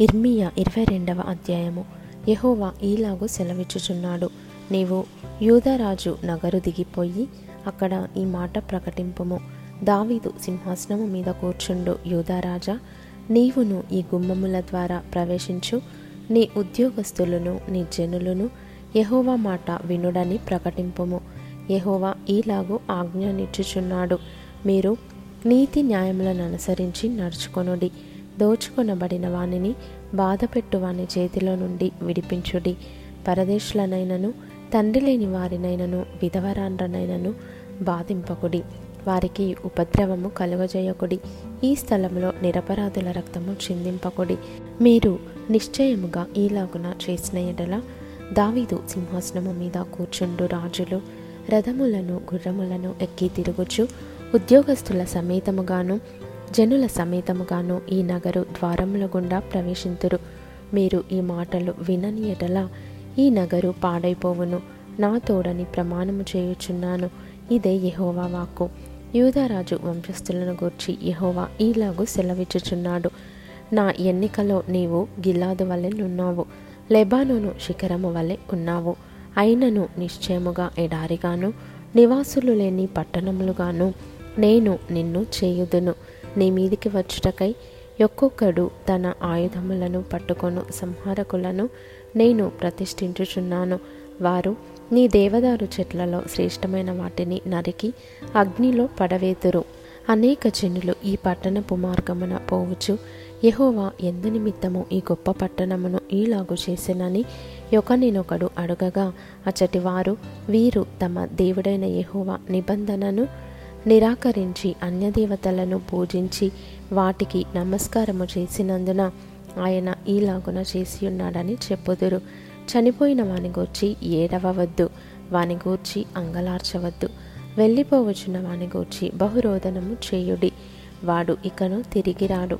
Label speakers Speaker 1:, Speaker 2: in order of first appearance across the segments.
Speaker 1: ఇర్మియా ఇరవై రెండవ అధ్యాయము. యహోవా ఈలాగు సెలవిచ్చుచున్నాడు. నీవు యూదరాజు నగరు దిగిపోయి అక్కడ ఈ మాట ప్రకటింపుము. దావీదు సింహాసనము మీద కూర్చుండు యూదారాజా నీవును ఈ గుమ్మముల ద్వారా ప్రవేశించు. నీ ఉద్యోగస్తులను నీ జనులను యహోవా మాట వినుడని ప్రకటింపుము. యహోవా ఈలాగు ఆజ్ఞనిచ్చుచున్నాడు. మీరు నీతి న్యాయములను అనుసరించి నడుచుకొనుడి. దోచుకొనబడిన వానిని బాధపెట్టు వాని చేతిలో నుండి విడిపించుడి. పరదేశులనైనను తండ్రి లేని వారినైనను విధవరాండ్రనైనను బాధింపకుడి. వారికి ఉపద్రవము కలుగజేయకుడి. ఈ స్థలంలో నిరపరాధుల రక్తము చిందింపకుడి. మీరు నిశ్చయముగా ఈలాగున చేసిన ఎడల దావీదు సింహాసనము మీద కూర్చుండు రాజులు రథములను గుర్రములను ఎక్కి తిరుగుచు ఉద్యోగస్తుల సమేతముగాను జనుల సమేతముగాను ఈ నగరు ద్వారముల గుండా ప్రవేశింతురు. మీరు ఈ మాటలు వినని ఎడల ఈ నగరు పాడైపోవును. నా తోడని ప్రమాణము చేయుచున్నాను. ఇదే యహోవా వాక్కు. యూదరాజు వంశస్థులను గూర్చి యహోవా ఈలాగు సెలవిచ్చుచున్నాడు. నా ఎన్నికలో నీవు గిలాదు వలె నున్నావు. లెబానోను శిఖరము వలె ఉన్నావు. అయినను నిశ్చయముగా ఎడారిగాను నివాసులు లేని పట్టణములుగాను నేను నిన్ను చేయుదును. నీ మీదికి వచ్చుటకై ఒక్కొక్కడు తన ఆయుధములను పట్టుకొను సంహారకులను నేను ప్రతిష్ఠించుచున్నాను. వారు నీ దేవదారు చెట్లలో శ్రేష్టమైన వాటిని నరికి అగ్నిలో పడవేతురు. అనేక జనులు ఈ పట్టణపు మార్గమున పోవచ్చు. యహోవా ఎందు నిమిత్తము ఈ గొప్ప పట్టణమును ఈలాగు చేసినని ఒకనినొకడు అడగగా అచ్చటి వారు వీరు తమ దేవుడైన యహోవా నిబంధనను నిరాకరించి అన్యదేవతలను పూజించి వాటికి నమస్కారము చేసినందున ఆయన ఈలాగున చేసి ఉన్నాడని చెప్పుదురు. చనిపోయిన వాని గూర్చి ఏడవవద్దు వాని గూర్చి అంగలార్చవద్దు. వెళ్ళిపోవచ్చున్న వాని గూర్చి బహురోదనము చేయుడి. వాడు ఇకను తిరిగి రాడు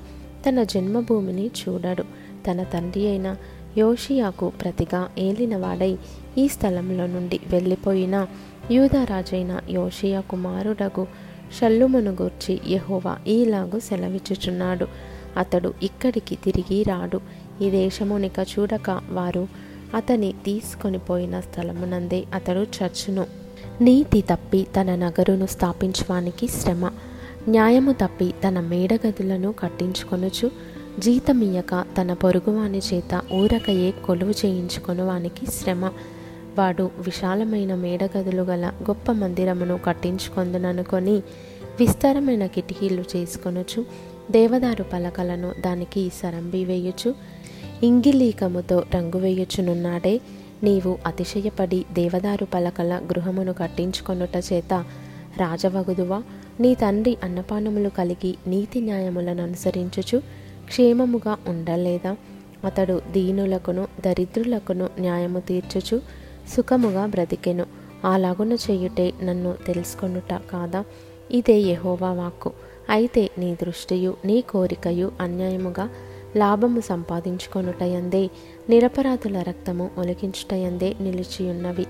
Speaker 1: తన జన్మభూమిని చూడడు. తన తండ్రి అయిన యోషియాకు ప్రతిగా ఏలినవాడై ఈ స్థలంలో నుండి వెళ్ళిపోయిన యూదరాజైన యోషియా కుమారుడగు షల్లుమును గూర్చి యెహోవా ఈలాగు సెలవిచ్చుచున్నాడు. అతడు ఇక్కడికి తిరిగి రాడు. ఈ దేశమునిక చూడక వారు అతని తీసుకొని పోయిన స్థలమునందే అతడు చచ్చును. నీతి తప్పి తన నగరును స్థాపించడానికి శ్రమ. న్యాయము తప్పి తన మేడగదులను కట్టించుకొనుచు జీతమియ్యక తన పొరుగువాని చేత ఊరకయే కొలువు చేయించుకొను వానికి శ్రమ. వాడు విశాలమైన మేడగదులు గల గొప్ప మందిరమును కట్టించుకొందుననుకొని విస్తారమైన కిటికీలు చేసుకొనుచు దేవదారు పలకలను దానికి సరంబి వేయుచు ఇంగిలీకముతో రంగు వేయుచునున్నాడే. నీవు అతిశయపడి దేవదారు పలకల గృహమును కట్టించుకొనుట చేత రాజవగుదువా. నీ తండ్రి అన్నపానములు కలిగి నీతి న్యాయములను అనుసరించుచు క్షేమముగా ఉండలేదా. అతడు దీనులకును దరిద్రులకును న్యాయము తీర్చుచు సుఖముగా బ్రతికెను. అలాగున చేయుటే నన్ను తెలుసుకొనుట కాదా? ఇదే యహోవా వాక్కు. అయితే నీ దృష్టియు నీ కోరికయు అన్యాయముగా లాభము సంపాదించుకొనుటయందే నిరపరాధుల రక్తము ఒలికించుటయందే నిలిచియున్నవి.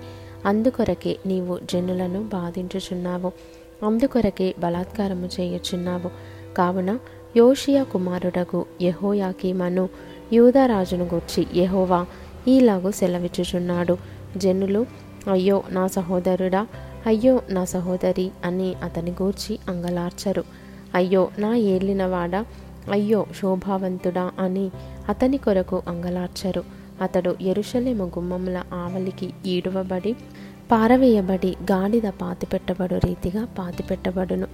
Speaker 1: అందుకొరకే నీవు జనులను బాధించుచున్నావు. అందుకొరకే బలాత్కారము చేయుచున్నావు. కావున యోషియా కుమారుడగు యెహోయాకీమను యూదరాజును గూర్చి యహోవా ఈలాగు సెలవిచ్చుచున్నాడు. జనులు అయ్యో నా సహోదరుడా అయ్యో నా సహోదరి అని అతని గూర్చి అంగలార్చరు. అయ్యో నా ఏలినవాడా అయ్యో శోభావంతుడా అని అతని కొరకు అంగలార్చరు. అతడు ఎరుషలేము గుమ్మముల ఆవలికి ఈడువబడి పారవేయబడి గాడిద పాతిపెట్టబడు రీతిగా పాతిపెట్టబడును.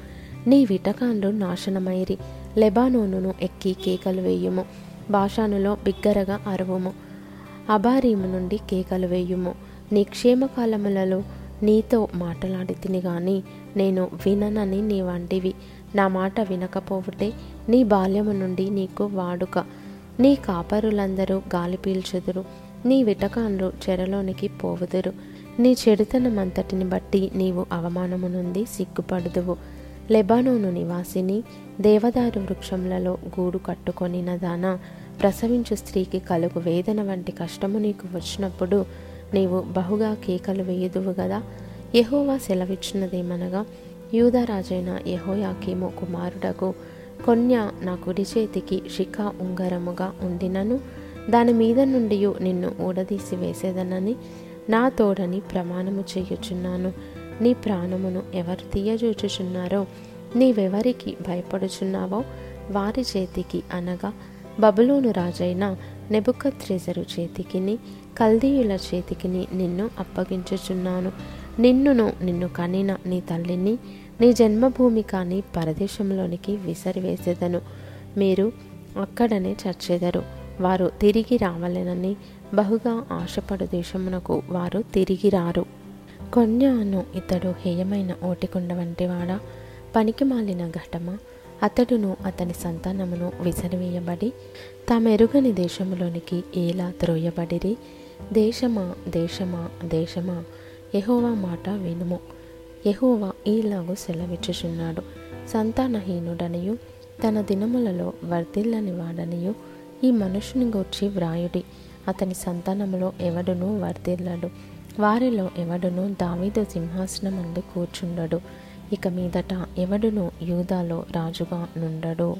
Speaker 1: నీ విటకాన్లు నాశనమైరి లెబానోనును ఎక్కి కేకలు వేయుము భాషానులో బిగ్గరగా అరువుము అబారీము నుండి కేకలు వేయుము నీ క్షేమకాలములలో నీతో మాటలాడి తిని గాని నేను విననని నీ వంటివి. నా మాట వినకపోవుటే నీ బాల్యము నుండి నీకు వాడుక. నీ కాపరులందరూ గాలి పీల్చుదురు. నీ విటకాన్లు చెరలోనికి పోవుదురు. నీ చెడుతనమంతటిని బట్టి నీవు అవమానము నుండి సిగ్గుపడుదువు. లెబానోను నివాసిని దేవదారు వృక్షములలో గూడు కట్టుకొనిన దాన ప్రసవించు స్త్రీకి కలుగు వేదన వంటి కష్టము నీకు వచ్చినప్పుడు నీవు బహుగా కేకలు వేయుదువు కదా యహోవా సెలవిచ్చినదేమనగా యూదరాజైన యహోయాకీము కుమారుడకు కొన్య నా కుడి చేతికి శిఖా ఉంగరముగా ఉండినను దాని మీద నుండి నిన్ను ఊడదీసి వేసేదనని నా తోడని ప్రమాణము చేయుచున్నాను. నీ ప్రాణమును ఎవరు తీయజూచుచున్నారో నీవెవరికి భయపడుచున్నావో వారి చేతికి అనగా బబులోను రాజైన నెబుకత్రెజరు చేతికిని కల్దీయుల చేతికిని నిన్ను అప్పగించుచున్నాను. నిన్నును నిన్ను కనిన నీ తల్లిని నీ జన్మభూమి కాని పరదేశంలోనికి విసిరివేసేదను. మీరు అక్కడనే చచ్చేదరు. వారు తిరిగి రావాలనని బహుగా ఆశపడు దేశమునకు వారు తిరిగి రారు. కొన్యాను ఇతడు హేయమైన ఓటికొండ వంటివాడా? పనికి మాలిన ఘటమా? అతడును అతని సంతానమును విసరివేయబడి తామెరుగని దేశములోనికి ఏలా త్రోయబడిరి? దేశమా దేశమా దేశమా? యహోవా మాట వినుము. యహోవా ఈలాగు సెలవిచ్చుచున్నాడు. సంతానహీనుడనియు తన దినములలో వర్ధిల్లని వాడనియు ఈ మనుషుని గూర్చి వ్రాయుడి. అతని సంతానములో ఎవడునూ వర్ధిల్లడు. వారిలో ఎవడును దావీదు సింహాసనమందు కూర్చుండడు. ఇక మీదట ఎవడును యూదాలో రాజుగా నుండడు.